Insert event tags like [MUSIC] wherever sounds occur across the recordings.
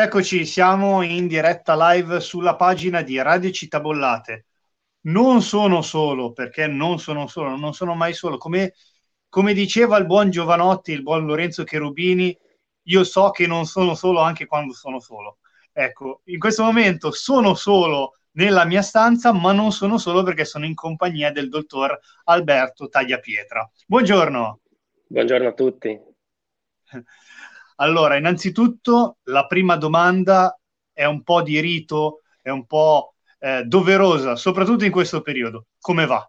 Eccoci, siamo in diretta live sulla pagina di Radio Città Bollate. Non sono solo, perché non sono solo, non sono mai solo. Come, come diceva il buon Giovanotti, il buon Lorenzo Cherubini, io so che non sono solo anche quando sono solo. Ecco, in questo momento sono solo nella mia stanza, ma non sono solo perché sono in compagnia del dottor Alberto Tagliapietra. Buongiorno. Buongiorno a tutti. [LAUGHS] Allora, innanzitutto la prima domanda è un po' di rito, è un po' eh, doverosa, soprattutto in questo periodo. Come va?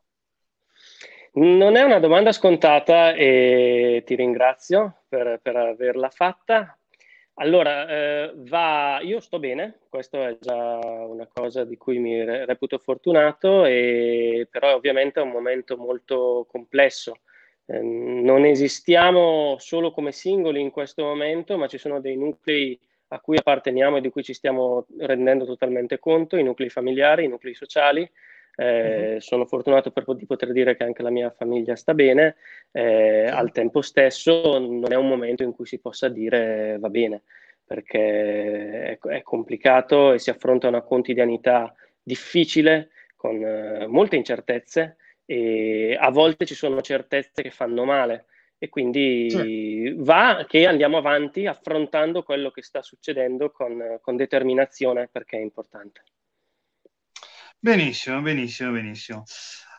Non è una domanda scontata e ti ringrazio per, per averla fatta. Allora, eh, va, io sto bene, questo è già una cosa di cui mi reputo fortunato, e, però ovviamente è un momento molto complesso Ehm, non esistiamo solo come singoli in questo momento, ma ci sono dei nuclei a cui apparteniamo e di cui ci stiamo rendendo totalmente conto, i nuclei familiari, i nuclei sociali. Eh, mm-hmm. Sono fortunato per, di poter dire che anche la mia famiglia sta bene, eh, al tempo stesso non è un momento in cui si possa dire va bene, perché è, è complicato e si affronta una quotidianità difficile con eh, molte incertezze e a volte ci sono certezze che fanno male e quindi sì. va che andiamo avanti affrontando quello che sta succedendo con, con determinazione perché è importante. Benissimo, benissimo, benissimo.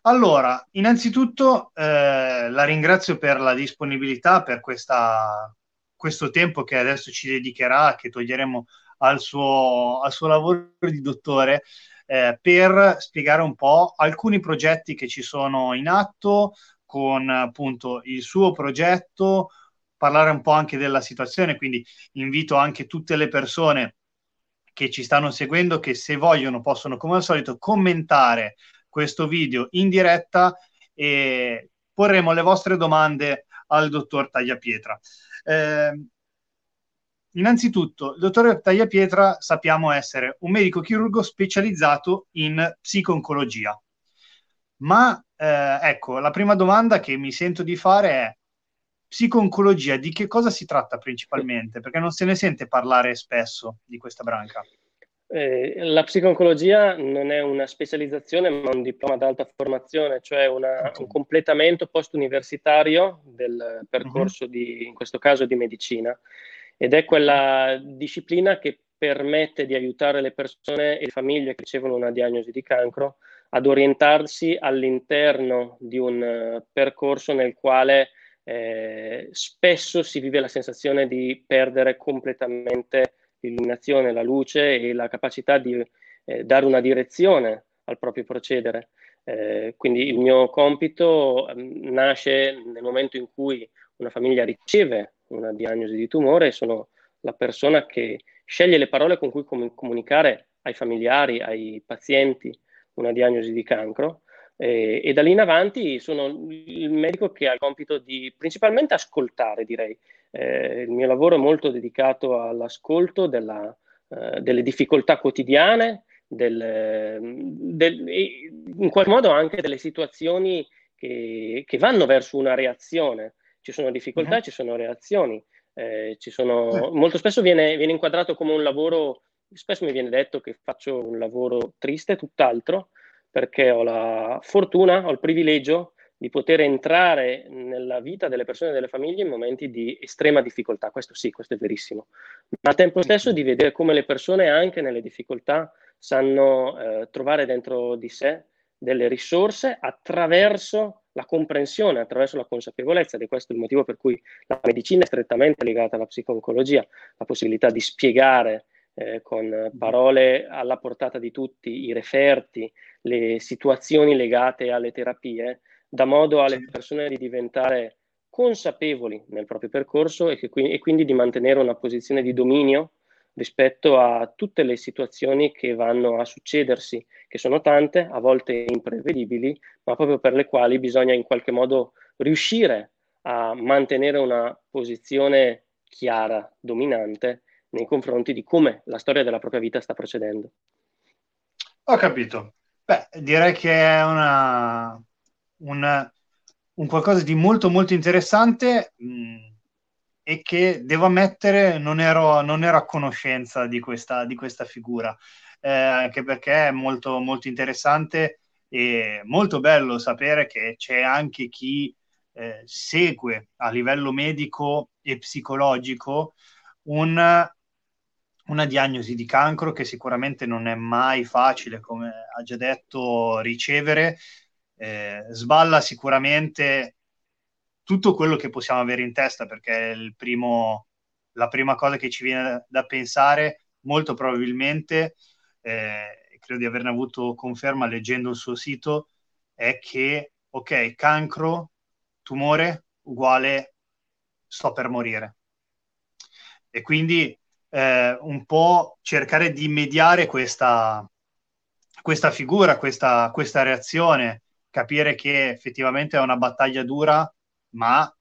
Allora, innanzitutto eh, la ringrazio per la disponibilità, per questa, questo tempo che adesso ci dedicherà, che toglieremo al suo, al suo lavoro di dottore eh, per spiegare un po' alcuni progetti che ci sono in atto con appunto il suo progetto, parlare un po' anche della situazione, quindi invito anche tutte le persone che ci stanno seguendo che se vogliono possono come al solito commentare questo video in diretta e porremo le vostre domande al dottor Tagliapietra. Eh, Innanzitutto, il dottore Tagliapietra sappiamo essere un medico chirurgo specializzato in psico-oncologia. Ma eh, ecco, la prima domanda che mi sento di fare è psico-oncologia, di che cosa si tratta principalmente? Perché non se ne sente parlare spesso di questa branca. Eh, la psico-oncologia non è una specializzazione, ma un diploma d'alta formazione, cioè una, okay. un completamento post-universitario del percorso uh-huh. di, in questo caso, di medicina ed è quella disciplina che permette di aiutare le persone e le famiglie che ricevono una diagnosi di cancro ad orientarsi all'interno di un uh, percorso nel quale eh, spesso si vive la sensazione di perdere completamente l'illuminazione, la luce e la capacità di eh, dare una direzione al proprio procedere. Eh, quindi il mio compito um, nasce nel momento in cui una famiglia riceve una diagnosi di tumore, sono la persona che sceglie le parole con cui com- comunicare ai familiari, ai pazienti una diagnosi di cancro eh, e da lì in avanti sono il medico che ha il compito di principalmente ascoltare, direi. Eh, il mio lavoro è molto dedicato all'ascolto della, eh, delle difficoltà quotidiane, del, del, in qualche modo anche delle situazioni che, che vanno verso una reazione ci sono difficoltà, uh-huh. ci sono reazioni, eh, ci sono... Uh-huh. molto spesso viene, viene, inquadrato come un lavoro, spesso mi viene detto che faccio un lavoro triste, tutt'altro, perché ho la fortuna, ho il privilegio di poter entrare nella vita delle persone e delle famiglie in momenti di estrema difficoltà, questo sì, questo è verissimo, ma al tempo stesso di vedere come le persone anche nelle difficoltà sanno eh, trovare dentro di sé delle risorse attraverso la comprensione, attraverso la consapevolezza, ed è questo il motivo per cui la medicina è strettamente legata alla psicooncologia, la possibilità di spiegare eh, con parole alla portata di tutti i referti, le situazioni legate alle terapie, da modo alle persone di diventare consapevoli nel proprio percorso e, che, e quindi di mantenere una posizione di dominio rispetto a tutte le situazioni che vanno a succedersi, che sono tante, a volte imprevedibili, ma proprio per le quali bisogna in qualche modo riuscire a mantenere una posizione chiara, dominante nei confronti di come la storia della propria vita sta procedendo. Ho capito. Beh, direi che è una, un, un qualcosa di molto molto interessante. Mm e che devo ammettere non ero, non ero a conoscenza di questa, di questa figura, eh, anche perché è molto, molto interessante e molto bello sapere che c'è anche chi eh, segue a livello medico e psicologico un, una diagnosi di cancro che sicuramente non è mai facile, come ha già detto, ricevere. Eh, sballa sicuramente tutto quello che possiamo avere in testa perché primo, la prima cosa che ci viene da pensare molto probabilmente, eh, credo di averne avuto conferma leggendo il suo sito, è che, ok, cancro, tumore uguale sto per morire. E quindi eh, un po' cercare di mediare questa, questa figura, questa, questa reazione, capire che effettivamente è una battaglia dura, ma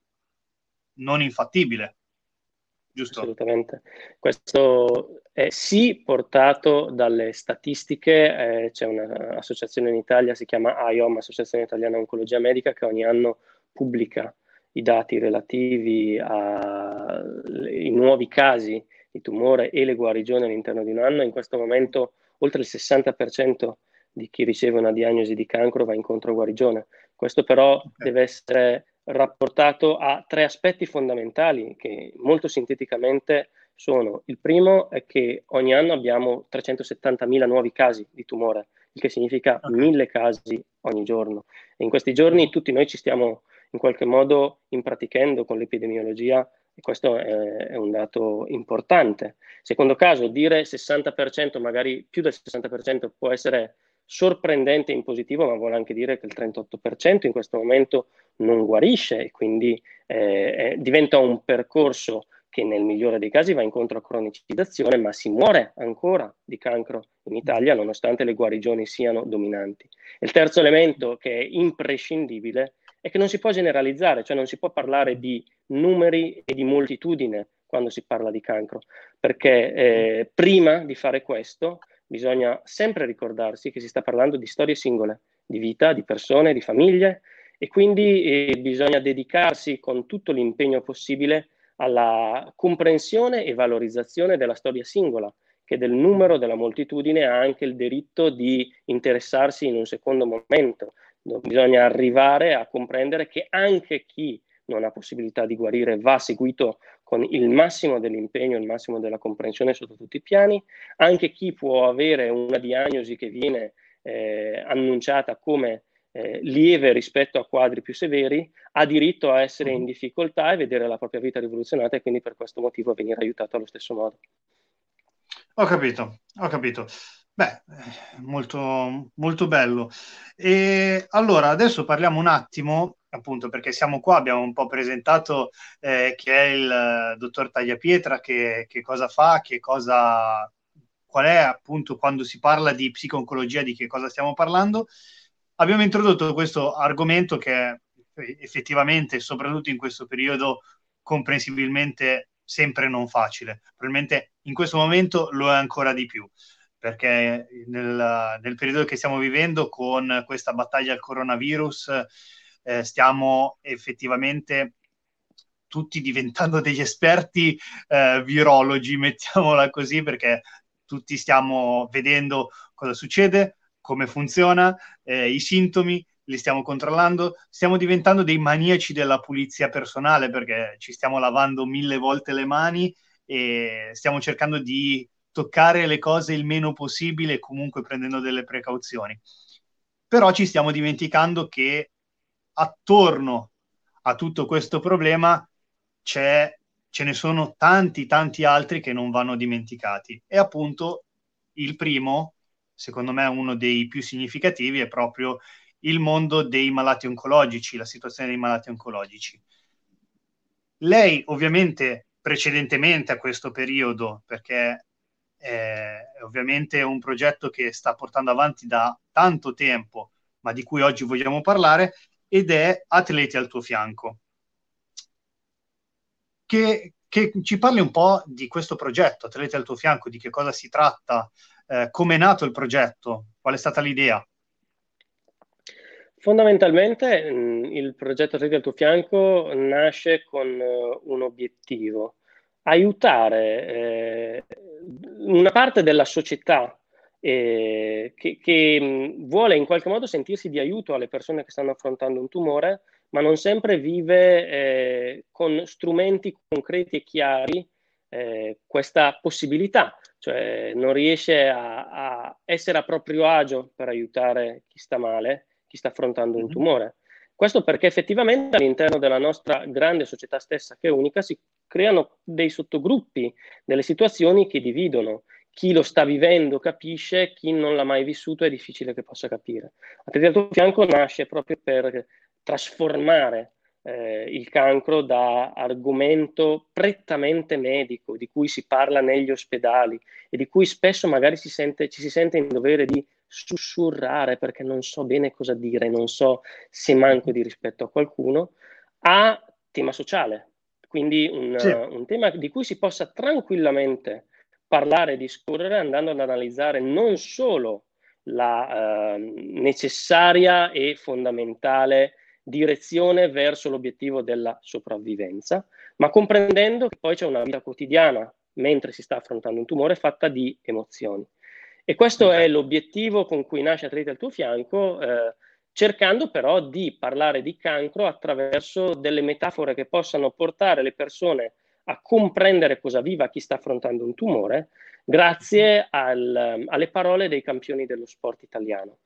non infattibile. Giusto? Assolutamente. Questo è sì portato dalle statistiche, eh, c'è un'associazione in Italia, si chiama AIOM, Associazione Italiana Oncologia Medica, che ogni anno pubblica i dati relativi ai nuovi casi di tumore e le guarigioni all'interno di un anno. In questo momento oltre il 60% di chi riceve una diagnosi di cancro va incontro a guarigione. Questo però okay. deve essere rapportato a tre aspetti fondamentali che molto sinteticamente sono il primo è che ogni anno abbiamo 370.000 nuovi casi di tumore, il che significa. 1000 casi ogni giorno. E in questi giorni tutti noi ci stiamo in qualche modo impratichendo con l'epidemiologia e questo è, è, un dato importante. Secondo caso, dire 60%, magari più del 60%, può essere sorprendente in positivo, ma vuole anche dire che il 38% in questo momento non guarisce e quindi eh, diventa un percorso che nel migliore dei casi va incontro a cronicizzazione, ma si muore ancora di cancro in Italia nonostante le guarigioni siano dominanti. Il terzo elemento che è imprescindibile è che non si può generalizzare, cioè non si può parlare di numeri e di moltitudine quando si parla di cancro, perché eh, prima di fare questo bisogna sempre ricordarsi che si sta parlando di storie singole, di vita, di persone, di famiglie e quindi eh, bisogna dedicarsi con tutto l'impegno possibile alla comprensione e valorizzazione della storia singola, che del numero della moltitudine ha anche il diritto di interessarsi in un secondo momento, bisogna arrivare a comprendere che anche chi non ha possibilità di guarire va seguito con il massimo dell'impegno, il massimo della comprensione sotto tutti i piani, anche chi può avere una diagnosi che viene eh, annunciata come eh, lieve rispetto a quadri più severi, ha diritto a essere in difficoltà e vedere la propria vita rivoluzionata e quindi per questo motivo venire aiutato allo stesso modo. Ho capito, ho capito. Beh, molto, molto bello. E allora adesso parliamo un attimo, appunto, perché siamo qua, abbiamo un po' presentato eh, che è il eh, dottor Tagliapietra, che, che cosa fa, che cosa, qual è appunto quando si parla di psico-oncologia, di che cosa stiamo parlando. Abbiamo introdotto questo argomento che effettivamente, soprattutto in questo periodo, comprensibilmente sempre non facile. Probabilmente in questo momento lo è ancora di più perché nel, nel, periodo che stiamo vivendo con questa battaglia al coronavirus eh, stiamo effettivamente tutti diventando degli esperti eh, virologi, [LAUGHS] mettiamola così, perché tutti stiamo vedendo cosa succede, come funziona, eh, i sintomi, li stiamo controllando, stiamo diventando dei maniaci della pulizia personale perché ci stiamo lavando mille volte le mani e stiamo cercando di toccare le cose il meno possibile, comunque prendendo delle precauzioni. Però ci stiamo dimenticando che attorno a tutto questo problema c'è, ce ne sono tanti, tanti altri che non vanno dimenticati. E appunto il primo, secondo me uno dei più significativi, è proprio il mondo dei malati oncologici, la situazione dei malati oncologici. Lei ovviamente precedentemente a questo periodo, perché è ovviamente un progetto che sta portando avanti da tanto tempo, ma di cui oggi vogliamo parlare, ed è Atleti al tuo fianco. Che, che ci parli un po' di questo progetto, Atleti al tuo fianco, di che cosa si tratta, eh, come è nato il progetto, qual è stata l'idea? Fondamentalmente mh, il progetto Atleti al tuo fianco nasce con uh, un obiettivo, aiutare eh, una parte della società eh, che, che mh, vuole in qualche modo sentirsi di aiuto alle persone che stanno affrontando un tumore, ma non sempre vive eh, con strumenti concreti e chiari eh, questa possibilità, cioè non riesce a, a, essere a proprio agio per aiutare chi sta male, chi sta affrontando un mm-hmm. tumore. Questo perché effettivamente all'interno della nostra grande società stessa, che è unica, si creano dei sottogruppi, delle situazioni che dividono. Chi lo sta vivendo capisce, chi non l'ha mai vissuto è difficile che possa capire. A al tuo fianco nasce proprio per trasformare eh, il cancro da argomento prettamente medico, di cui si parla negli ospedali e di cui spesso magari si sente, ci si sente in dovere di sussurrare perché non so bene cosa dire, non so se manco di rispetto a qualcuno, a tema sociale, quindi un, sì. un tema di cui si possa tranquillamente parlare e discorrere andando ad analizzare non solo la eh, necessaria e fondamentale direzione verso l'obiettivo della sopravvivenza, ma comprendendo che poi c'è una vita quotidiana mentre si sta affrontando un tumore fatta di emozioni. E questo okay. è l'obiettivo con cui nasce Atleti al tuo fianco, eh, cercando però di parlare di cancro attraverso delle metafore che possano portare le persone a comprendere cosa viva chi sta affrontando un tumore, grazie al, alle parole dei campioni dello sport italiano.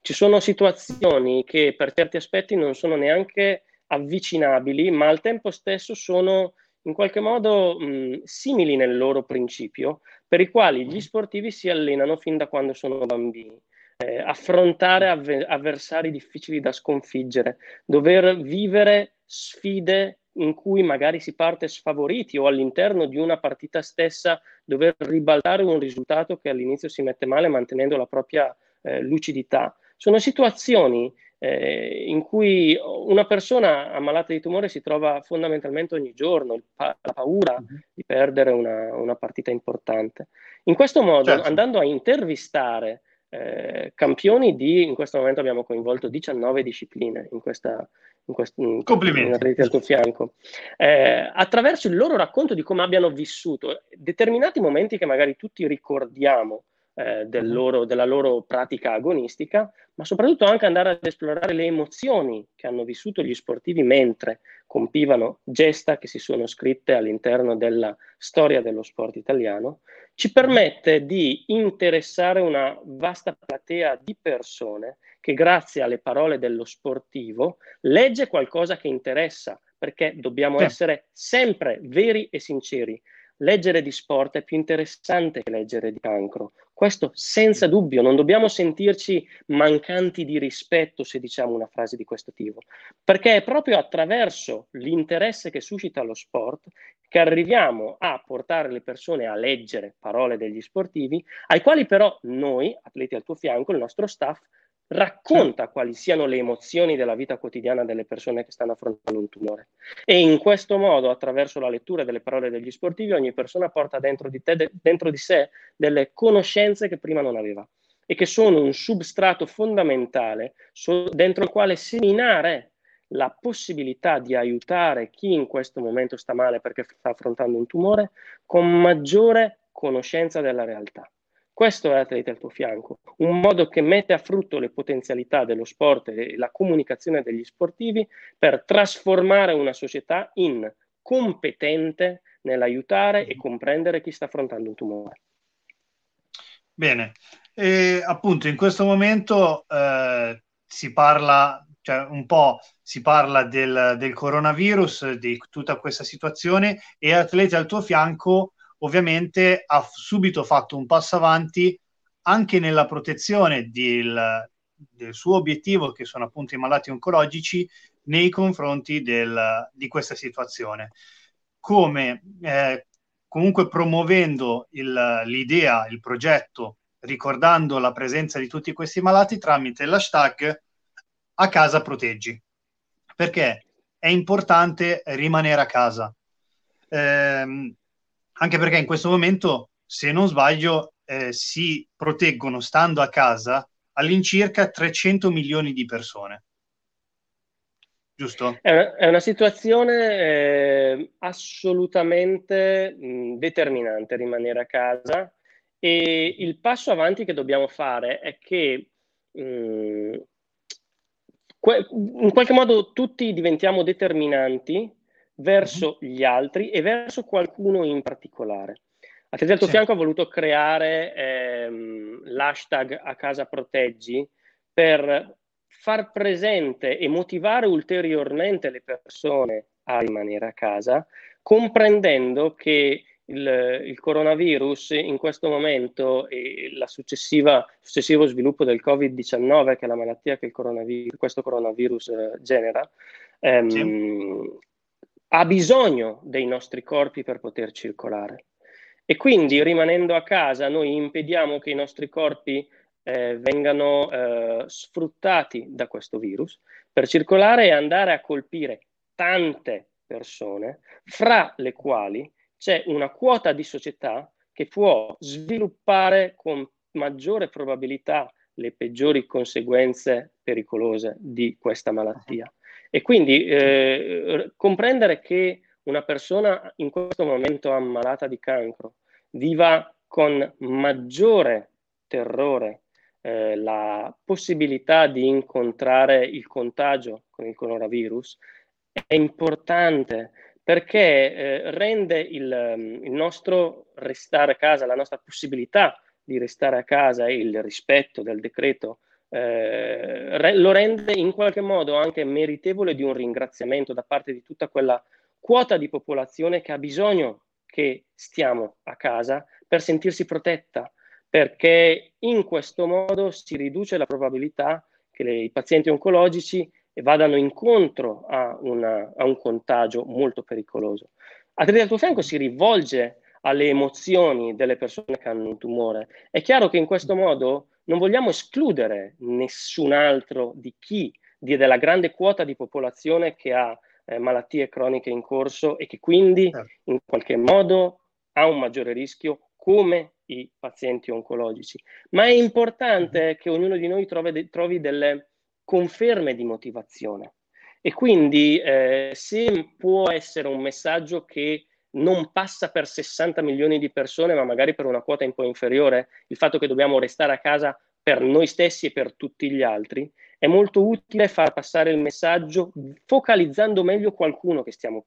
Ci sono situazioni che per certi aspetti non sono neanche avvicinabili, ma al tempo stesso sono in qualche modo mh, simili nel loro principio, per i quali gli sportivi si allenano fin da quando sono bambini. Eh, affrontare avve- avversari difficili da sconfiggere, dover vivere sfide in cui magari si parte sfavoriti o all'interno di una partita stessa dover ribaltare un risultato che all'inizio si mette male mantenendo la propria eh, lucidità. Sono situazioni eh, in cui una persona ammalata di tumore si trova fondamentalmente ogni giorno, pa- la paura uh-huh. di perdere una, una, partita importante. In questo modo, certo. andando a intervistare eh, campioni di, in questo momento abbiamo coinvolto 19 discipline in questa, in questo, in, Complimenti. al tuo fianco. Eh, attraverso il loro racconto di come abbiano vissuto determinati momenti che magari tutti ricordiamo eh, del mhm. loro, della loro pratica agonistica, ma soprattutto anche andare ad esplorare le emozioni che hanno vissuto gli sportivi mentre compivano gesta che si sono scritte all'interno della storia dello sport italiano, ci permette di interessare una vasta platea di persone che grazie alle parole dello sportivo legge qualcosa che interessa, perché dobbiamo sì. essere sempre veri e sinceri leggere di sport è più interessante che leggere di cancro. Questo senza dubbio, non dobbiamo sentirci mancanti di rispetto se diciamo una frase di questo tipo, perché è proprio attraverso l'interesse che suscita lo sport che arriviamo a portare le persone a leggere parole degli sportivi, ai quali però noi, atleti al tuo fianco, il nostro staff, racconta quali siano le emozioni della vita quotidiana delle persone che stanno affrontando un tumore. E in questo modo, attraverso la lettura delle parole degli sportivi, ogni persona porta dentro di, te, de- dentro di sé delle conoscenze che prima non aveva e che sono un substrato fondamentale so- dentro il quale seminare la possibilità di aiutare chi in questo momento sta male perché sta affrontando un tumore con maggiore conoscenza della realtà. Questo è Atleti al tuo fianco, un modo che mette a frutto le potenzialità dello sport e la comunicazione degli sportivi per trasformare una società in competente nell'aiutare e comprendere chi sta affrontando un tumore. Bene, e appunto in questo momento eh, si parla, cioè un po' si parla del, del coronavirus, di tutta questa situazione e Atleti al tuo fianco ovviamente ha subito fatto un passo avanti anche nella protezione del, del suo obiettivo, che sono appunto i malati oncologici, nei confronti del, di questa situazione. Come eh, comunque promuovendo il, l'idea, il progetto, ricordando la presenza di tutti questi malati tramite l'hashtag a casa proteggi. Perché è importante rimanere a casa. Eh, anche perché in questo momento, se non sbaglio, eh, si proteggono stando a casa all'incirca 300 milioni di persone. giusto? È una, situazione eh, assolutamente mh, determinante rimanere a casa e il passo avanti che dobbiamo fare è che mh, que- in qualche modo tutti diventiamo determinanti verso mm-hmm. gli altri e verso qualcuno in particolare. A te del tuo sì. fianco ha voluto creare ehm, l'hashtag a casa proteggi per far presente e motivare ulteriormente le persone a rimanere a casa, comprendendo che il, il coronavirus in questo momento e il successivo sviluppo del Covid-19, che è la malattia che coronavirus, questo coronavirus eh, genera, ehm, sì. Ha bisogno dei nostri corpi per poter circolare. E quindi rimanendo a casa noi impediamo che i nostri corpi eh, vengano eh, sfruttati da questo virus per circolare e andare a colpire tante persone, fra le quali c'è una quota di società che può sviluppare con maggiore probabilità le peggiori conseguenze pericolose di questa malattia. E quindi eh, comprendere che una persona in questo momento ammalata di cancro viva con maggiore terrore eh, la possibilità di incontrare il contagio con il coronavirus è importante perché eh, rende il, mm, il, nostro restare a casa, la nostra possibilità di restare a casa e il rispetto del decreto eh, lo rende in qualche modo anche meritevole di un ringraziamento da parte di tutta quella quota di popolazione che ha bisogno che stiamo a casa per sentirsi protetta, perché in questo modo si riduce la probabilità che le, i pazienti oncologici vadano incontro a, una, a un contagio molto pericoloso. A te del tuo fianco si rivolge alle emozioni delle persone che hanno un tumore. È chiaro che in questo modo non vogliamo escludere nessun altro di chi, di, della grande quota di popolazione che ha eh, malattie croniche in corso e che quindi certo. in qualche modo ha un maggiore rischio come i pazienti oncologici. Ma è importante che ognuno di noi trovi, trovi delle conferme di motivazione. E quindi eh, se può essere un messaggio che non passa per 60 milioni di persone, ma magari per una quota un po' inferiore, il fatto che dobbiamo restare a casa per noi stessi e per tutti gli altri, è molto utile far passare il messaggio focalizzando meglio qualcuno che stiamo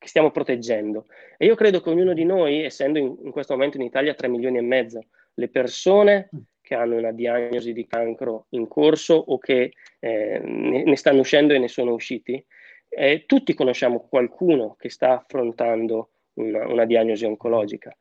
che stiamo proteggendo. E io credo che ognuno di noi, essendo in, in questo momento in Italia 3 milioni e mezzo, le persone che hanno una diagnosi di cancro in corso o che eh, ne, ne, stanno uscendo e ne sono usciti, eh, tutti conosciamo qualcuno che sta affrontando una, una diagnosi oncologica.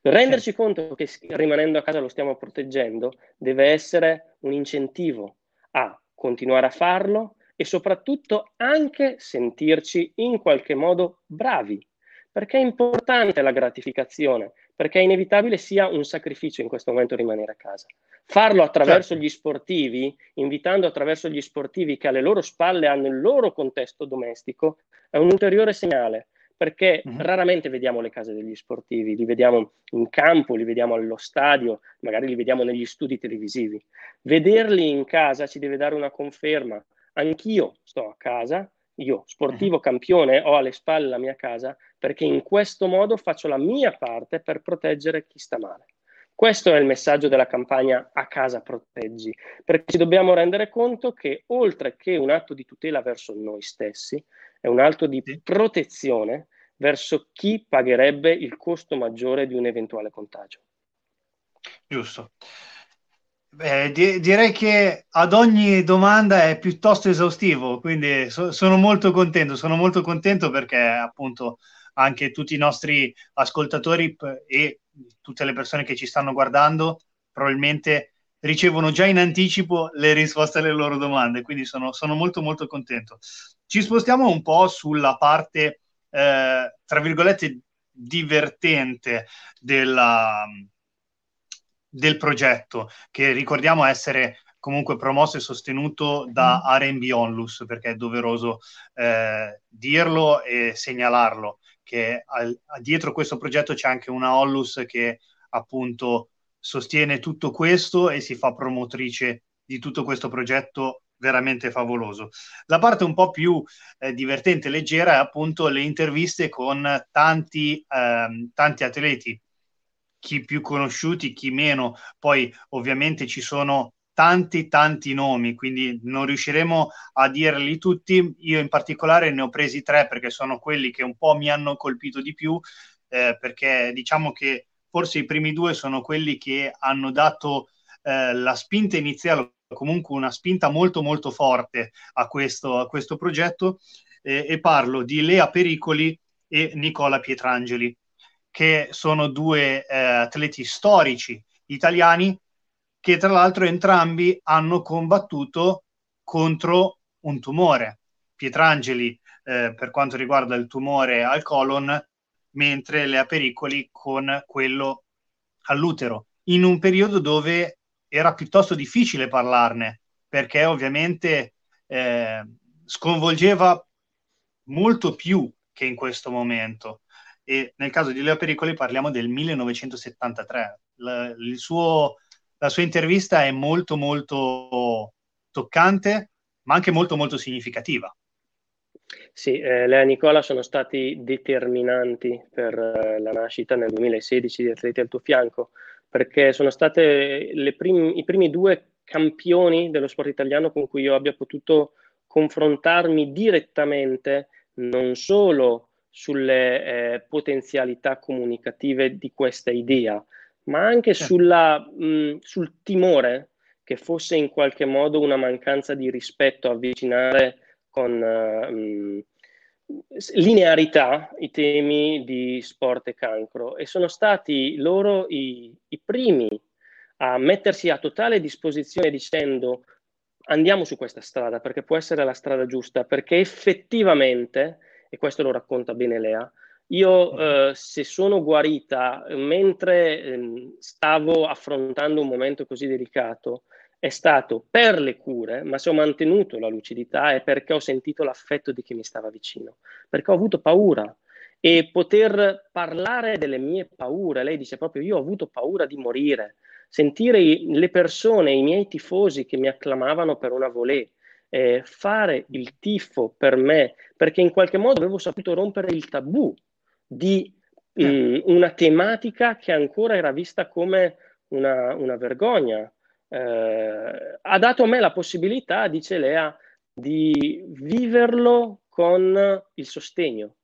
Renderci conto che rimanendo a casa lo stiamo proteggendo, deve essere un incentivo a continuare a farlo e soprattutto anche sentirci in qualche modo bravi, perché è importante la gratificazione, perché è inevitabile sia un sacrificio in questo momento rimanere a casa. Farlo attraverso certo. gli sportivi, invitando attraverso gli sportivi che alle loro spalle hanno il loro contesto domestico, è un ulteriore segnale, perché mm-hmm. raramente vediamo le case degli sportivi, li vediamo in campo, li vediamo allo stadio, magari li vediamo negli studi televisivi. Vederli in casa ci deve dare una conferma anch'io sto a casa, io sportivo mhm. campione ho alle spalle la mia casa perché in questo modo faccio la mia parte per proteggere chi sta male. Questo è il messaggio della campagna A casa proteggi, perché ci dobbiamo rendere conto che oltre che un atto di tutela verso noi stessi, è un atto di protezione verso chi pagherebbe il costo maggiore di un eventuale contagio. Giusto. Beh, di- direi che ad ogni domanda è piuttosto esaustivo, quindi so- sono molto contento, sono molto contento perché appunto anche tutti i nostri ascoltatori p- e tutte le persone che ci stanno guardando probabilmente ricevono già in anticipo le risposte alle loro domande, quindi sono, sono molto molto contento. Ci spostiamo un po' sulla parte, eh, tra virgolette, divertente della, del progetto, che ricordiamo essere comunque promosso e sostenuto da mm. R&B Onlus, perché è doveroso eh, dirlo e segnalarlo, che al, dietro questo progetto c'è anche una Onlus che appunto sostiene tutto questo e si fa promotrice di tutto questo progetto veramente favoloso. La parte un po' più eh, divertente e leggera è appunto le interviste con tanti, ehm, tanti atleti, chi più conosciuti, chi meno. Poi ovviamente ci sono tanti tanti nomi, quindi non riusciremo a dirli tutti. Io in particolare ne ho presi tre perché sono quelli che un po' mi hanno colpito di più, eh, perché diciamo che forse i primi due sono quelli che hanno dato eh, la spinta iniziale, comunque una spinta molto molto forte a questo, a questo progetto, eh, e parlo di Lea Pericoli e Nicola Pietrangeli, che sono due eh, atleti storici italiani che tra l'altro entrambi hanno combattuto contro un tumore. Pietrangeli eh, per quanto riguarda il tumore al colon, mentre Lea Pericoli con quello all'utero, in un periodo dove era piuttosto difficile parlarne, perché ovviamente eh, sconvolgeva molto più che in questo momento. E nel caso di Lea Pericoli parliamo del 1973. L- il suo la sua intervista è molto molto toccante, ma anche molto molto significativa. Sì, eh, Lea e Nicola sono stati determinanti per eh, la nascita nel 2016 di Atleti al tuo fianco, perché sono stati prim- i primi due campioni dello sport italiano con cui io abbia potuto confrontarmi direttamente non solo sulle eh, potenzialità comunicative di questa idea, ma anche sulla, mh, sul timore che fosse in qualche modo una mancanza di rispetto avvicinare con uh, linearità i temi di sport e cancro e sono stati loro i, i primi a mettersi a totale disposizione dicendo andiamo su questa strada perché può essere la strada giusta, perché effettivamente, e questo lo racconta bene Lea, io, eh, se sono guarita mentre eh, stavo affrontando un momento così delicato, è stato per le cure, ma se ho mantenuto la lucidità è perché ho sentito l'affetto di chi mi stava vicino, perché ho avuto paura. E poter parlare delle mie paure, lei dice proprio io ho avuto paura di morire, sentire le persone, i miei tifosi che mi acclamavano per una volée, eh, fare il tifo per me, perché in qualche modo avevo saputo rompere il tabù di mh, mm, una tematica che ancora era vista come una, una vergogna. Eh, ha dato a me la possibilità, dice Lea, di viverlo con il sostegno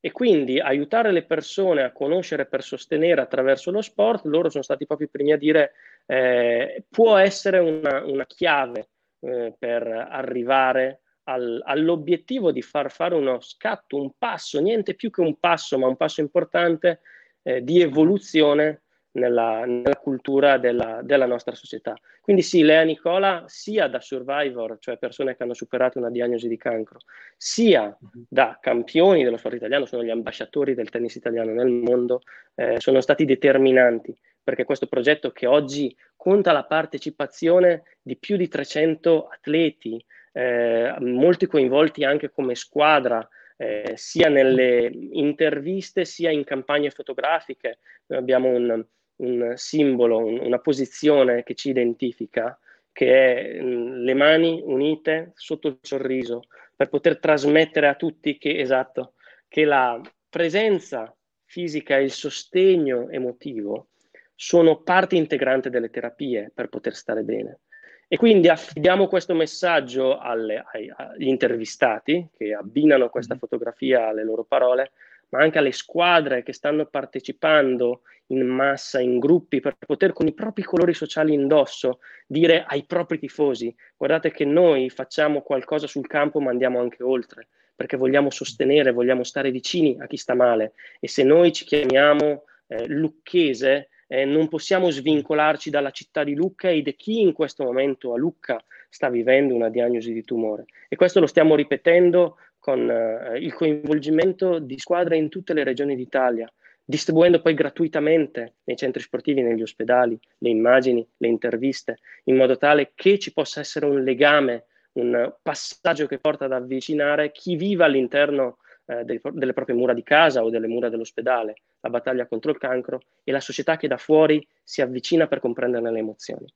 e quindi aiutare le persone a conoscere per sostenere attraverso lo sport, loro sono stati proprio i primi a dire eh, può essere una, una chiave eh, per arrivare al, all'obiettivo di far fare uno scatto, un passo, niente più che un passo, ma un passo importante eh, di evoluzione nella, nella cultura della, della, nostra società. Quindi sì, Lea Nicola, sia da survivor, cioè persone che hanno superato una diagnosi di cancro, sia mhm. da campioni dello sport italiano, sono gli ambasciatori del tennis italiano nel mondo, eh, sono stati determinanti perché questo progetto che oggi conta la partecipazione di più di 300 atleti, eh, molti coinvolti anche come squadra, eh, sia nelle interviste sia in campagne fotografiche. Noi abbiamo un, un simbolo, un, una posizione che ci identifica, che è mh, mm, le mani unite sotto il sorriso, per poter trasmettere a tutti che, esatto, che la presenza fisica e il sostegno emotivo sono parte integrante delle terapie per poter stare bene. E quindi affidiamo questo messaggio alle, ai, agli intervistati che abbinano questa mm-hmm. fotografia alle loro parole, ma anche alle squadre che stanno partecipando in massa, in gruppi, per poter con i propri colori sociali indosso dire ai propri tifosi, guardate che noi facciamo qualcosa sul campo ma andiamo anche oltre, perché vogliamo sostenere, vogliamo stare vicini a chi sta male. E se noi ci chiamiamo eh, lucchese, eh, non possiamo svincolarci dalla città di Lucca e da chi in questo momento a Lucca sta vivendo una diagnosi di tumore. E questo lo stiamo ripetendo con eh, il coinvolgimento di squadre in tutte le regioni d'Italia, distribuendo poi gratuitamente nei centri sportivi, negli ospedali, le immagini, le interviste, in modo tale che ci possa essere un legame, un passaggio che porta ad avvicinare chi vive all'interno eh, dei, delle proprie mura di casa o delle mura dell'ospedale, la battaglia contro il cancro e la società che da fuori si avvicina per comprenderne le emozioni.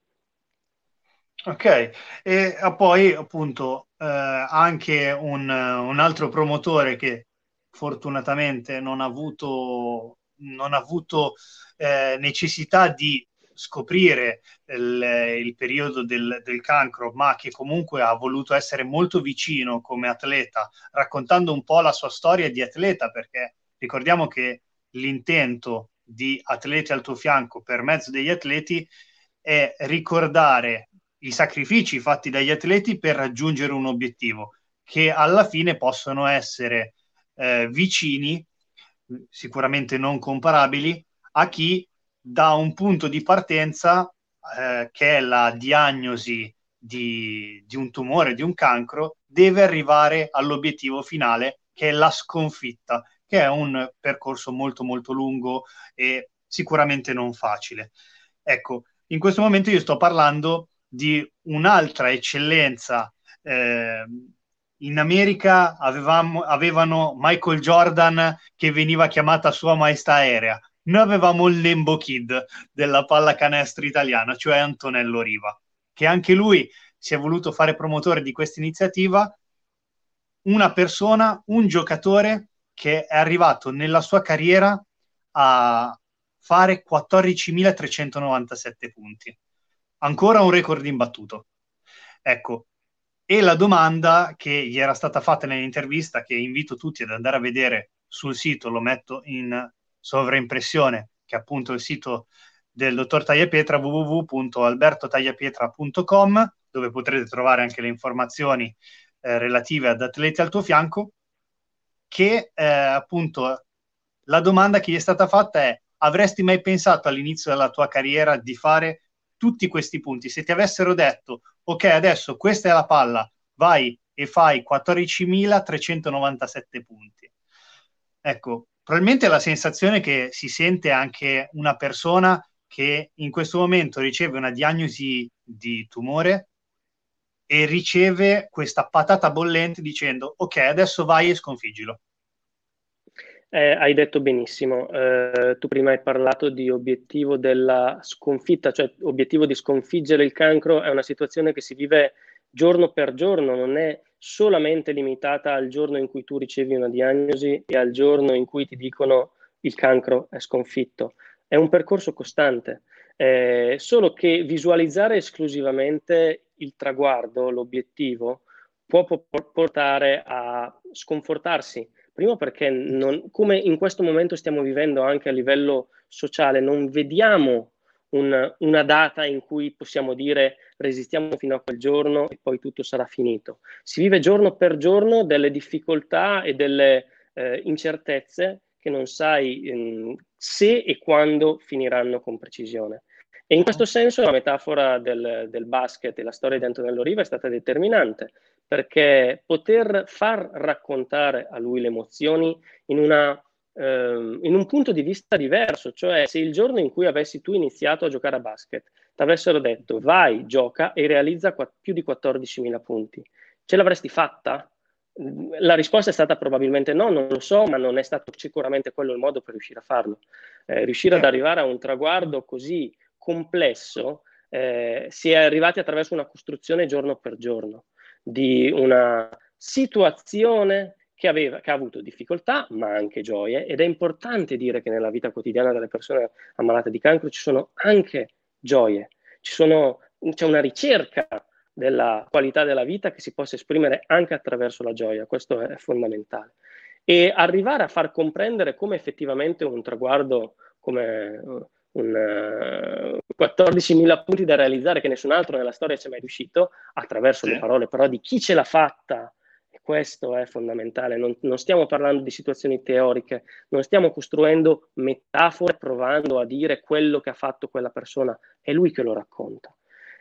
Ok, e poi appunto eh, anche un, un, altro promotore che fortunatamente non ha avuto, non ha avuto eh, necessità di scoprire il, il periodo del, del, cancro, ma che comunque ha voluto essere molto vicino come atleta, raccontando un po' la sua storia di atleta, perché ricordiamo che l'intento di atleti al tuo fianco per mezzo degli atleti è ricordare i sacrifici fatti dagli atleti per raggiungere un obiettivo che alla fine possono essere eh, vicini, sicuramente non comparabili, a chi da un punto di partenza eh, che è la diagnosi di, di un tumore, di un cancro, deve arrivare all'obiettivo finale che è la sconfitta, che è un percorso molto molto lungo e sicuramente non facile. Ecco, in questo momento io sto parlando di un'altra eccellenza. Eh, in America avevamo, avevano Michael Jordan che veniva chiamata Sua Maestà Aerea. Noi avevamo il Lembo Kid della pallacanestro italiana, cioè Antonello Riva, che anche lui si è voluto fare promotore di questa iniziativa. Una persona, un giocatore che è arrivato nella sua carriera a fare 14.397 punti ancora un record imbattuto. Ecco, e la domanda che gli era stata fatta nell'intervista, che invito tutti ad andare a vedere sul sito, lo metto in sovraimpressione, che è appunto il sito del dottor Tagliapietra, www.albertotagliapietra.com, dove potrete trovare anche le informazioni eh, relative ad atleti al tuo fianco, che eh, appunto la domanda che gli è stata fatta è avresti mai pensato all'inizio della tua carriera di fare tutti questi punti, se ti avessero detto, ok, adesso questa è la palla, vai e fai 14.397 punti. Ecco, probabilmente la sensazione che si sente anche una persona che in questo momento riceve una diagnosi di tumore e riceve questa patata bollente dicendo ok, adesso vai e sconfiggilo. Eh, hai detto benissimo, eh, tu prima hai parlato di obiettivo della sconfitta, cioè obiettivo di sconfiggere il cancro. È una situazione che si vive giorno per giorno, non è solamente limitata al giorno in cui tu ricevi una diagnosi e al giorno in cui ti dicono il cancro è sconfitto, è un percorso costante, eh, solo che visualizzare esclusivamente il traguardo, l'obiettivo, può portare a sconfortarsi Primo perché non, come in questo momento stiamo vivendo anche a livello sociale, non vediamo un, una data in cui possiamo dire resistiamo fino a quel giorno e poi tutto sarà finito. Si vive giorno per giorno delle difficoltà e delle eh, incertezze che non sai eh, se e quando finiranno con precisione. E in questo senso la metafora del, del basket e la storia di Antonello Riva è stata determinante, perché poter far raccontare a lui le emozioni in, una, ehm, in un punto di vista diverso, cioè se il giorno in cui avessi tu iniziato a giocare a basket ti avessero detto vai, gioca e realizza qu- più di 14.000 punti, ce l'avresti fatta? La risposta è stata probabilmente no, non lo so, ma non è stato sicuramente quello il modo per riuscire a farlo. Eh, riuscire ad arrivare a un traguardo così complesso eh, si è arrivati attraverso una costruzione giorno per giorno di una situazione che, aveva, che ha avuto difficoltà ma anche gioie ed è importante dire che nella vita quotidiana delle persone ammalate di cancro ci sono anche gioie, sono, c'è una ricerca della qualità della vita che si possa esprimere anche attraverso la gioia, questo è fondamentale. E arrivare a far comprendere come effettivamente un traguardo come un, uh, 14.000 punti da realizzare che nessun altro nella storia ci è mai riuscito attraverso sì. le parole però di chi ce l'ha fatta e questo è fondamentale non, non, stiamo parlando di situazioni teoriche non stiamo costruendo metafore provando a dire quello che ha fatto quella persona è lui che lo racconta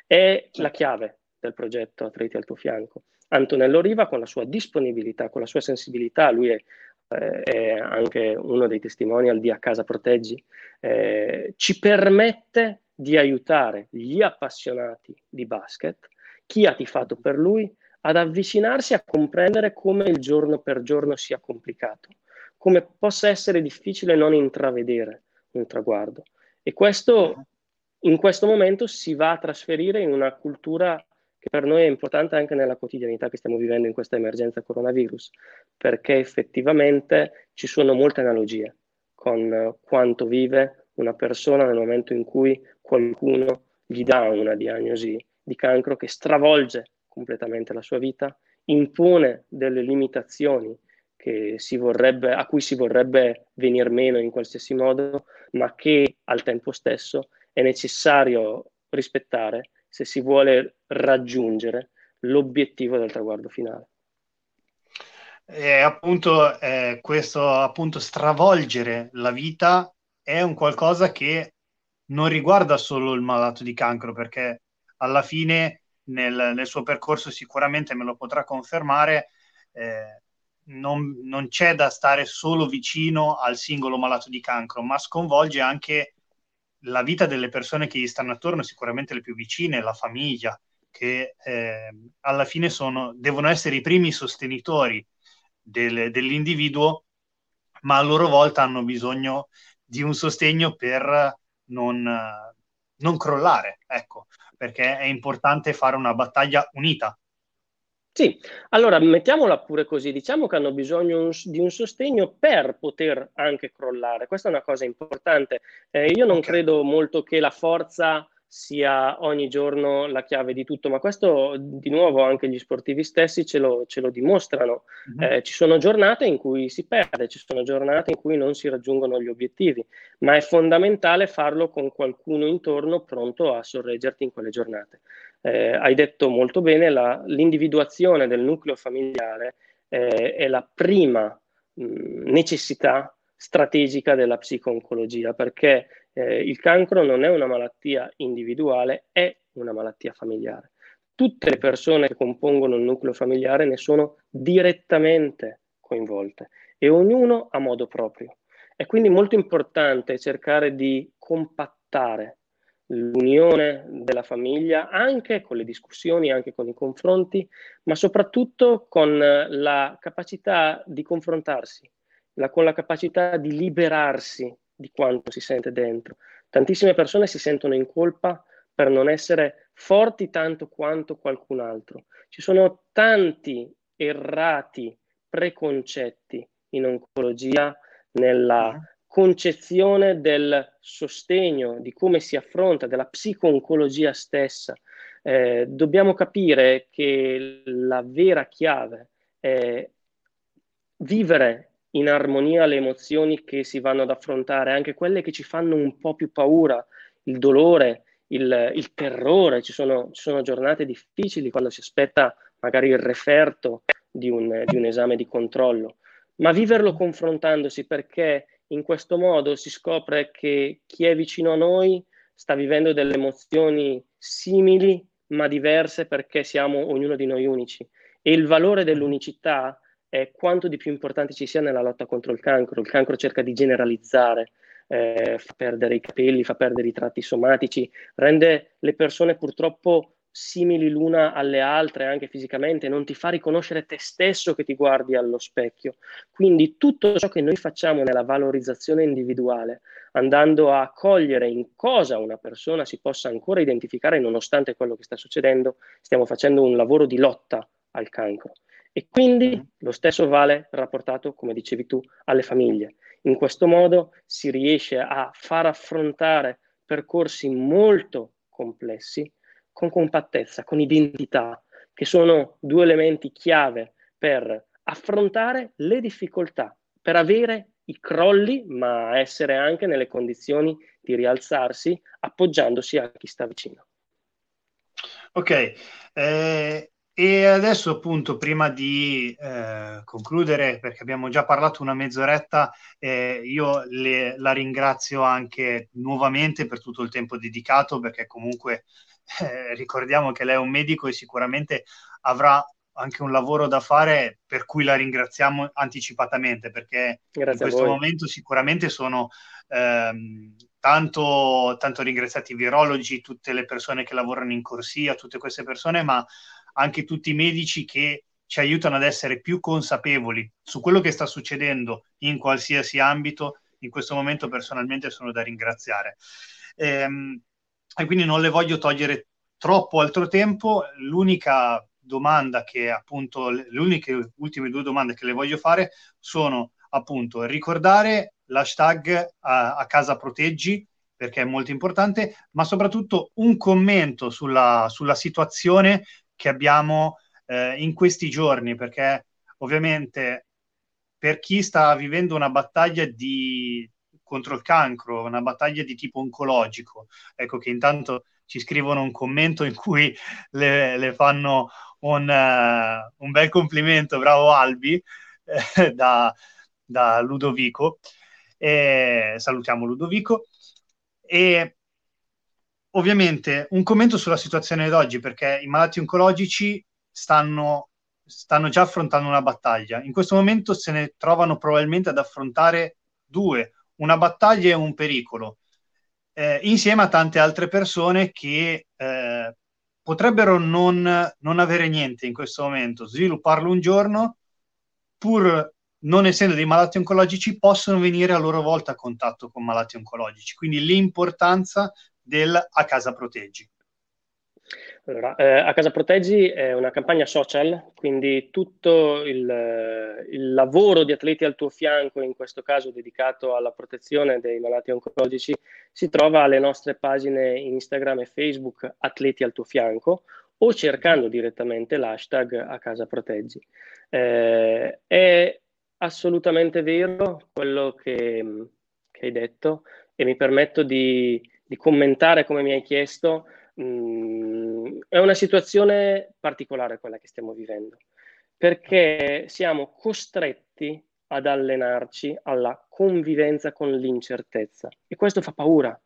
è sì. la chiave del progetto Atleti al tuo fianco Antonello Riva con la sua disponibilità con la sua sensibilità lui è eh, è anche uno dei testimonial di A Casa Proteggi, eh, ci permette di aiutare gli appassionati di basket, chi ha tifato per lui, ad avvicinarsi a comprendere come il giorno per giorno sia complicato, come possa essere difficile non intravedere un traguardo. E questo in questo momento si va a trasferire in una cultura che per noi è importante anche nella quotidianità che stiamo vivendo in questa emergenza coronavirus, perché effettivamente ci sono molte analogie con quanto vive una persona nel momento in cui qualcuno gli dà una diagnosi di cancro che stravolge completamente la sua vita, impone delle limitazioni vorrebbe, a cui si vorrebbe venir meno in qualsiasi modo, ma che al tempo stesso è necessario rispettare se si vuole raggiungere l'obiettivo del traguardo finale. E appunto eh, questo appunto stravolgere la vita è un qualcosa che non riguarda solo il malato di cancro, perché alla fine nel, nel suo percorso sicuramente me lo potrà confermare. Eh, non, non, c'è da stare solo vicino al singolo malato di cancro, ma sconvolge anche la vita delle persone che gli stanno attorno, sicuramente le più vicine, la famiglia, che eh, alla fine sono, devono essere i primi sostenitori del, dell'individuo, ma a loro volta hanno bisogno di un sostegno per non, non crollare, ecco, perché è importante fare una battaglia unita. Sì, allora mettiamola pure così, diciamo che hanno bisogno un, di un sostegno per poter anche crollare, questa è una cosa importante. Eh, io non okay. credo molto che la forza sia ogni giorno la chiave di tutto, ma questo di nuovo anche gli sportivi stessi ce lo, ce lo dimostrano. Mm-hmm. Eh, ci sono giornate in cui si perde, ci sono giornate in cui non si raggiungono gli obiettivi, ma è fondamentale farlo con qualcuno intorno pronto a sorreggerti in quelle giornate. Eh, hai detto molto bene, la, l'individuazione del nucleo familiare eh, è la prima mh, necessità strategica della psico-oncologia, perché eh, il cancro non è una malattia individuale, è una malattia familiare. Tutte le persone che compongono il nucleo familiare ne sono direttamente coinvolte e ognuno a modo proprio. È quindi molto importante cercare di compattare l'unione della famiglia anche con le discussioni, anche con i confronti, ma soprattutto con la capacità di confrontarsi, la, con la capacità di liberarsi di quanto si sente dentro. Tantissime persone si sentono in colpa per non essere forti tanto quanto qualcun altro. Ci sono tanti errati preconcetti in oncologia nella mm-hmm. concezione del sostegno, di come si affronta, della psico-oncologia stessa. Eh, dobbiamo capire che la vera chiave è vivere in armonia le emozioni che si vanno ad affrontare, anche quelle che ci fanno un po' più paura, il dolore, il, il terrore. Ci sono, ci sono, giornate difficili quando si aspetta magari il referto di un, di un esame di controllo, ma viverlo confrontandosi perché in questo modo si scopre che chi è vicino a noi sta vivendo delle emozioni simili ma diverse perché siamo ognuno di noi unici. E il valore dell'unicità è quanto di più importante ci sia nella lotta contro il cancro. Il cancro cerca di generalizzare, eh, fa perdere i capelli, fa perdere i tratti somatici, rende le persone purtroppo simili l'una alle altre anche fisicamente, non ti fa riconoscere te stesso che ti guardi allo specchio. Quindi tutto ciò che noi facciamo nella valorizzazione individuale, andando a cogliere in cosa una persona si possa ancora identificare nonostante quello che sta succedendo, stiamo facendo un lavoro di lotta al cancro. E quindi mm. lo stesso vale rapportato, come dicevi tu, alle famiglie. In questo modo si riesce a far affrontare percorsi molto complessi con compattezza, con identità, che sono due elementi chiave per affrontare le difficoltà, per avere i crolli, ma essere anche nelle condizioni di rialzarsi appoggiandosi a chi sta vicino. Ok, eh, e adesso appunto, prima di eh, concludere, perché abbiamo già parlato una mezz'oretta, eh, io le, la ringrazio anche nuovamente per tutto il tempo dedicato, perché comunque eh, ricordiamo che lei è un medico e sicuramente avrà anche un lavoro da fare, per cui la ringraziamo anticipatamente, perché Grazie in questo momento sicuramente sono ehm, tanto, tanto ringraziati i virologi, tutte le persone che lavorano in corsia, tutte queste persone, ma anche tutti i medici che ci aiutano ad essere più consapevoli su quello che sta succedendo in qualsiasi ambito. In questo momento personalmente sono da ringraziare. Ehm, e quindi non le voglio togliere troppo altro tempo. L'unica domanda che appunto, le uniche ultime due domande che le voglio fare sono appunto ricordare l'hashtag a, a casa proteggi perché è molto importante, ma soprattutto un commento sulla, sulla situazione che abbiamo eh, in questi giorni, perché ovviamente per chi sta vivendo una battaglia di, contro il cancro, una battaglia di tipo oncologico, ecco che intanto ci scrivono un commento in cui le, le fanno un, uh, un, bel complimento, bravo Albi, eh, da, da, Ludovico. E salutiamo Ludovico. E ovviamente un commento sulla situazione d'oggi, perché i malati oncologici stanno, stanno già affrontando una battaglia. In questo momento se ne trovano probabilmente ad affrontare due, una battaglia e un pericolo, eh, insieme a tante altre persone che eh, potrebbero non, non avere niente in questo momento, svilupparlo un giorno, pur non essendo dei malati oncologici, possono venire a loro volta a contatto con malati oncologici. Quindi l'importanza del a casa proteggi. Allora, eh, a casa proteggi è una campagna social, quindi tutto il, il, lavoro di atleti al tuo fianco, in questo caso dedicato alla protezione dei malati oncologici, si trova alle nostre pagine Instagram e Facebook Atleti al tuo fianco o cercando direttamente l'hashtag a casa proteggi. Eh, è assolutamente vero quello che, che, hai detto e mi permetto di, di commentare come mi hai chiesto. Mh, mm, è una situazione particolare quella che stiamo vivendo, perché siamo costretti ad allenarci alla convivenza con l'incertezza e questo fa paura.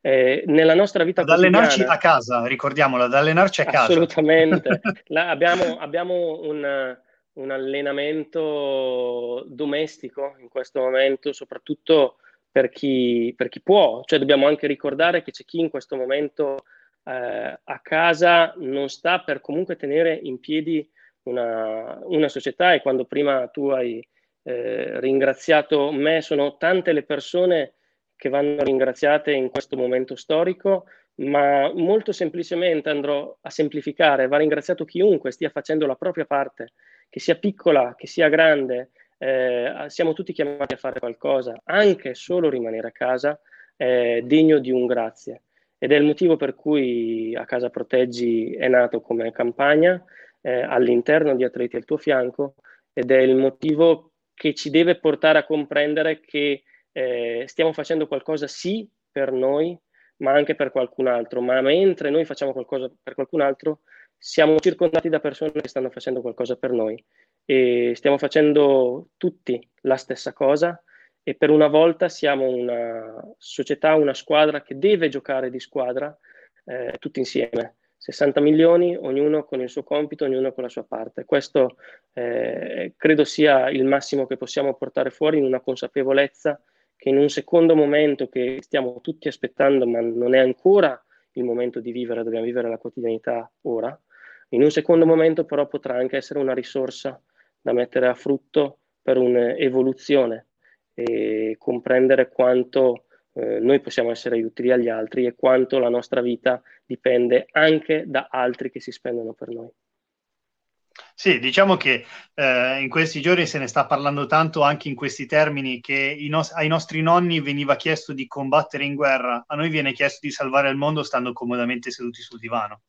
Eh, nella nostra vita ad allenarci a casa, ricordiamolo, ad allenarci a casa. Assolutamente. [LAUGHS] abbiamo, abbiamo un, un, allenamento domestico in questo momento, soprattutto per chi, per chi, può. Cioè dobbiamo anche ricordare che c'è chi in questo momento eh, a casa non sta per comunque tenere in piedi una, una società e quando prima tu hai eh, ringraziato me, sono tante le persone che vanno ringraziate in questo momento storico, ma molto semplicemente andrò a semplificare, va ringraziato chiunque stia facendo la propria parte, che sia piccola, che sia grande, eh, siamo tutti chiamati a fare qualcosa, anche solo rimanere a casa è degno di un grazie. Ed è il motivo per cui A Casa Proteggi è nato come campagna eh, all'interno di Atleti al tuo fianco ed è il motivo che ci deve portare a comprendere che eh, stiamo facendo qualcosa sì per noi, ma anche per qualcun altro, ma mentre noi facciamo qualcosa per qualcun altro, siamo circondati da persone che stanno facendo qualcosa per noi e stiamo facendo tutti la stessa cosa e per una volta siamo una società, una squadra che deve giocare di squadra eh, tutti insieme. 60 milioni, ognuno con il suo compito, ognuno con la sua parte. Questo eh, credo sia il massimo che possiamo portare fuori in una consapevolezza che in un secondo momento che stiamo tutti aspettando, ma non è ancora il momento di vivere, dobbiamo vivere la quotidianità ora, in un secondo momento però potrà anche essere una risorsa da mettere a frutto per un'evoluzione e comprendere quanto eh, noi possiamo essere utili agli altri e quanto la nostra vita dipende anche da altri che si spendono per noi. Sì, diciamo che eh, in questi giorni se ne sta parlando tanto anche in questi termini che no- ai nostri nonni veniva chiesto di combattere in guerra, a noi viene chiesto di salvare il mondo stando comodamente seduti sul divano.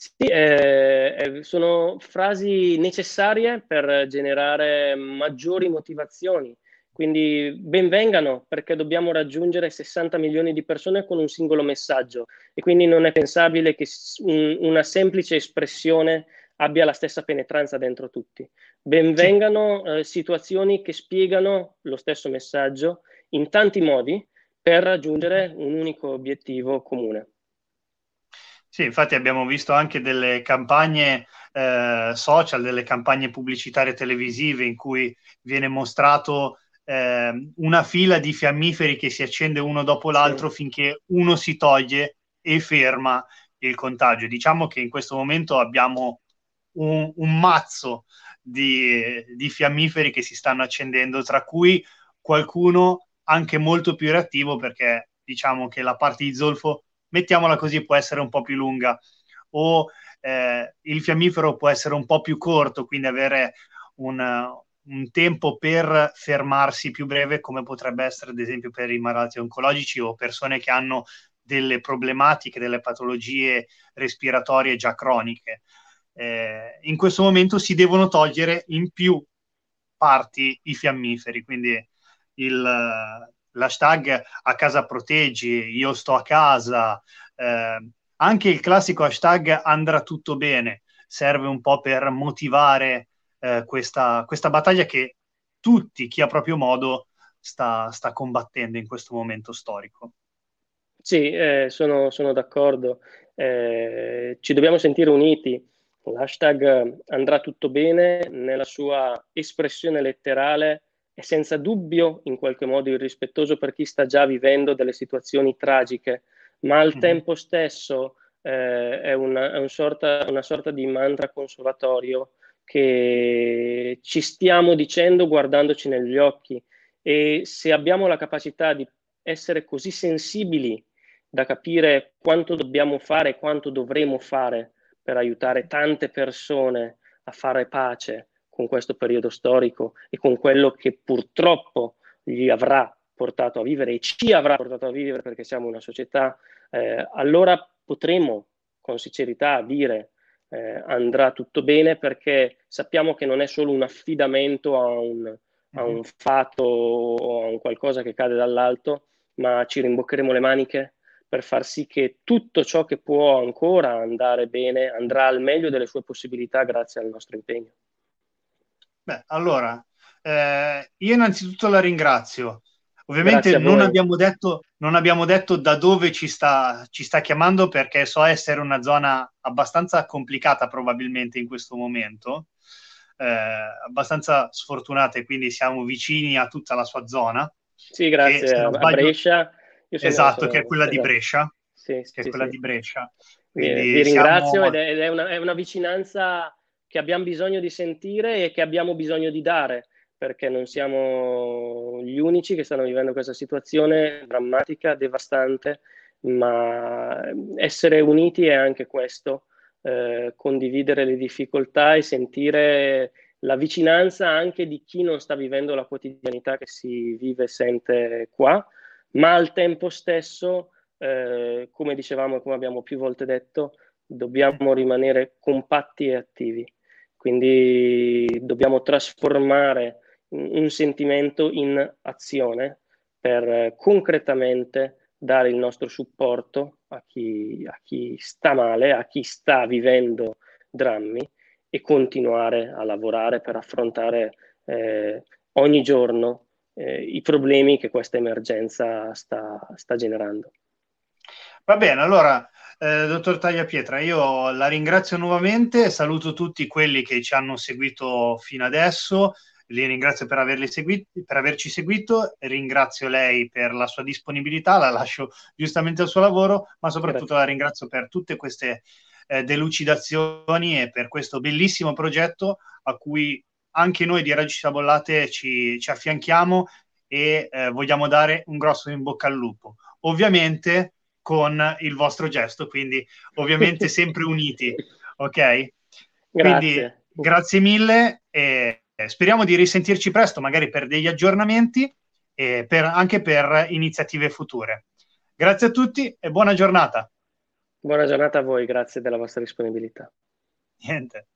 Sì, eh, eh sono frasi necessarie per generare maggiori motivazioni. Quindi benvengano perché dobbiamo raggiungere 60 milioni di persone con un singolo messaggio e quindi non è pensabile che un, una semplice espressione abbia la stessa penetranza dentro tutti. Benvengano eh, situazioni che spiegano lo stesso messaggio in tanti modi per raggiungere un unico obiettivo comune. Sì, infatti abbiamo visto anche delle campagne eh, social, delle campagne pubblicitarie televisive in cui viene mostrato eh, una fila di fiammiferi che si accende uno dopo l'altro sì. finché uno si toglie e ferma il contagio. Diciamo che in questo momento abbiamo un, un mazzo di, di, fiammiferi che si stanno accendendo, tra cui qualcuno anche molto più reattivo perché diciamo che la parte di zolfo mettiamola così, può essere un po' più lunga o eh, il fiammifero può essere un po' più corto, quindi avere un, un tempo per fermarsi più breve, come potrebbe essere ad esempio per i malati oncologici o persone che hanno delle problematiche, delle patologie respiratorie già croniche. Eh, in questo momento si devono togliere in più parti i fiammiferi, quindi il, l'hashtag a casa proteggi, io sto a casa, eh, anche il classico hashtag andrà tutto bene serve un po' per motivare eh, questa, questa, battaglia che tutti, chi ha proprio modo, sta, sta combattendo in questo momento storico. Sì, eh, sono, sono, d'accordo. Eh, ci dobbiamo sentire uniti. L'hashtag andrà tutto bene nella sua espressione letterale è senza dubbio in qualche modo irrispettoso per chi sta già vivendo delle situazioni tragiche, ma al mm-hmm. tempo stesso eh, è, una, è un sorta, una sorta di mantra consolatorio che ci stiamo dicendo guardandoci negli occhi e se abbiamo la capacità di essere così sensibili da capire quanto dobbiamo fare, quanto dovremo fare per aiutare tante persone a fare pace con questo periodo storico e con quello che purtroppo gli avrà portato a vivere e ci avrà portato a vivere perché siamo una società, eh, allora potremo con sincerità dire eh, andrà tutto bene perché sappiamo che non è solo un affidamento a un, a un mhm. fatto o a un qualcosa che cade dall'alto, ma ci rimboccheremo le maniche per far sì che tutto ciò che può ancora andare bene andrà al meglio delle sue possibilità grazie al nostro impegno. Beh, allora, eh, io innanzitutto la ringrazio. Ovviamente non abbiamo, detto, non abbiamo, detto, da dove ci sta, ci sta, chiamando perché so essere una zona abbastanza complicata probabilmente in questo momento, eh, abbastanza sfortunata e quindi siamo vicini a tutta la sua zona. Sì, grazie che, sbaglio, a Brescia. esatto, sono, che è quella esatto. di Brescia. Sì, che sì, è quella sì. di Brescia. Quindi vi ringrazio siamo... ed è, ed è, una, è una vicinanza che abbiamo bisogno di sentire e che abbiamo bisogno di dare perché non siamo gli unici che stanno vivendo questa situazione drammatica, devastante, ma essere uniti è anche questo, eh, condividere le difficoltà e sentire la vicinanza anche di chi non sta vivendo la quotidianità che si vive e sente qua, ma al tempo stesso, eh, come dicevamo e come abbiamo più volte detto, dobbiamo rimanere compatti e attivi. Quindi dobbiamo trasformare un sentimento in azione per concretamente dare il nostro supporto a chi, a chi sta male, a chi sta vivendo drammi e continuare a lavorare per affrontare eh, ogni giorno eh, i problemi che questa emergenza sta, sta generando. Va bene, allora, eh, dottor Tagliapietra, io la ringrazio nuovamente, saluto tutti quelli che ci hanno seguito fino adesso li ringrazio per, seguiti, per, averci seguito, ringrazio lei per la sua disponibilità, la lascio giustamente al suo lavoro, ma soprattutto Grazie. la ringrazio per tutte queste eh, delucidazioni e per questo bellissimo progetto a cui anche noi di Raggi Sabollate ci, ci affianchiamo e eh, vogliamo dare un grosso in bocca al lupo. Ovviamente con il vostro gesto, quindi ovviamente [LAUGHS] sempre uniti, ok? Grazie. Quindi grazie mille e speriamo di risentirci presto, magari per degli aggiornamenti e per, anche per iniziative future. Grazie a tutti e buona giornata. Buona giornata a voi, grazie della vostra disponibilità. Niente.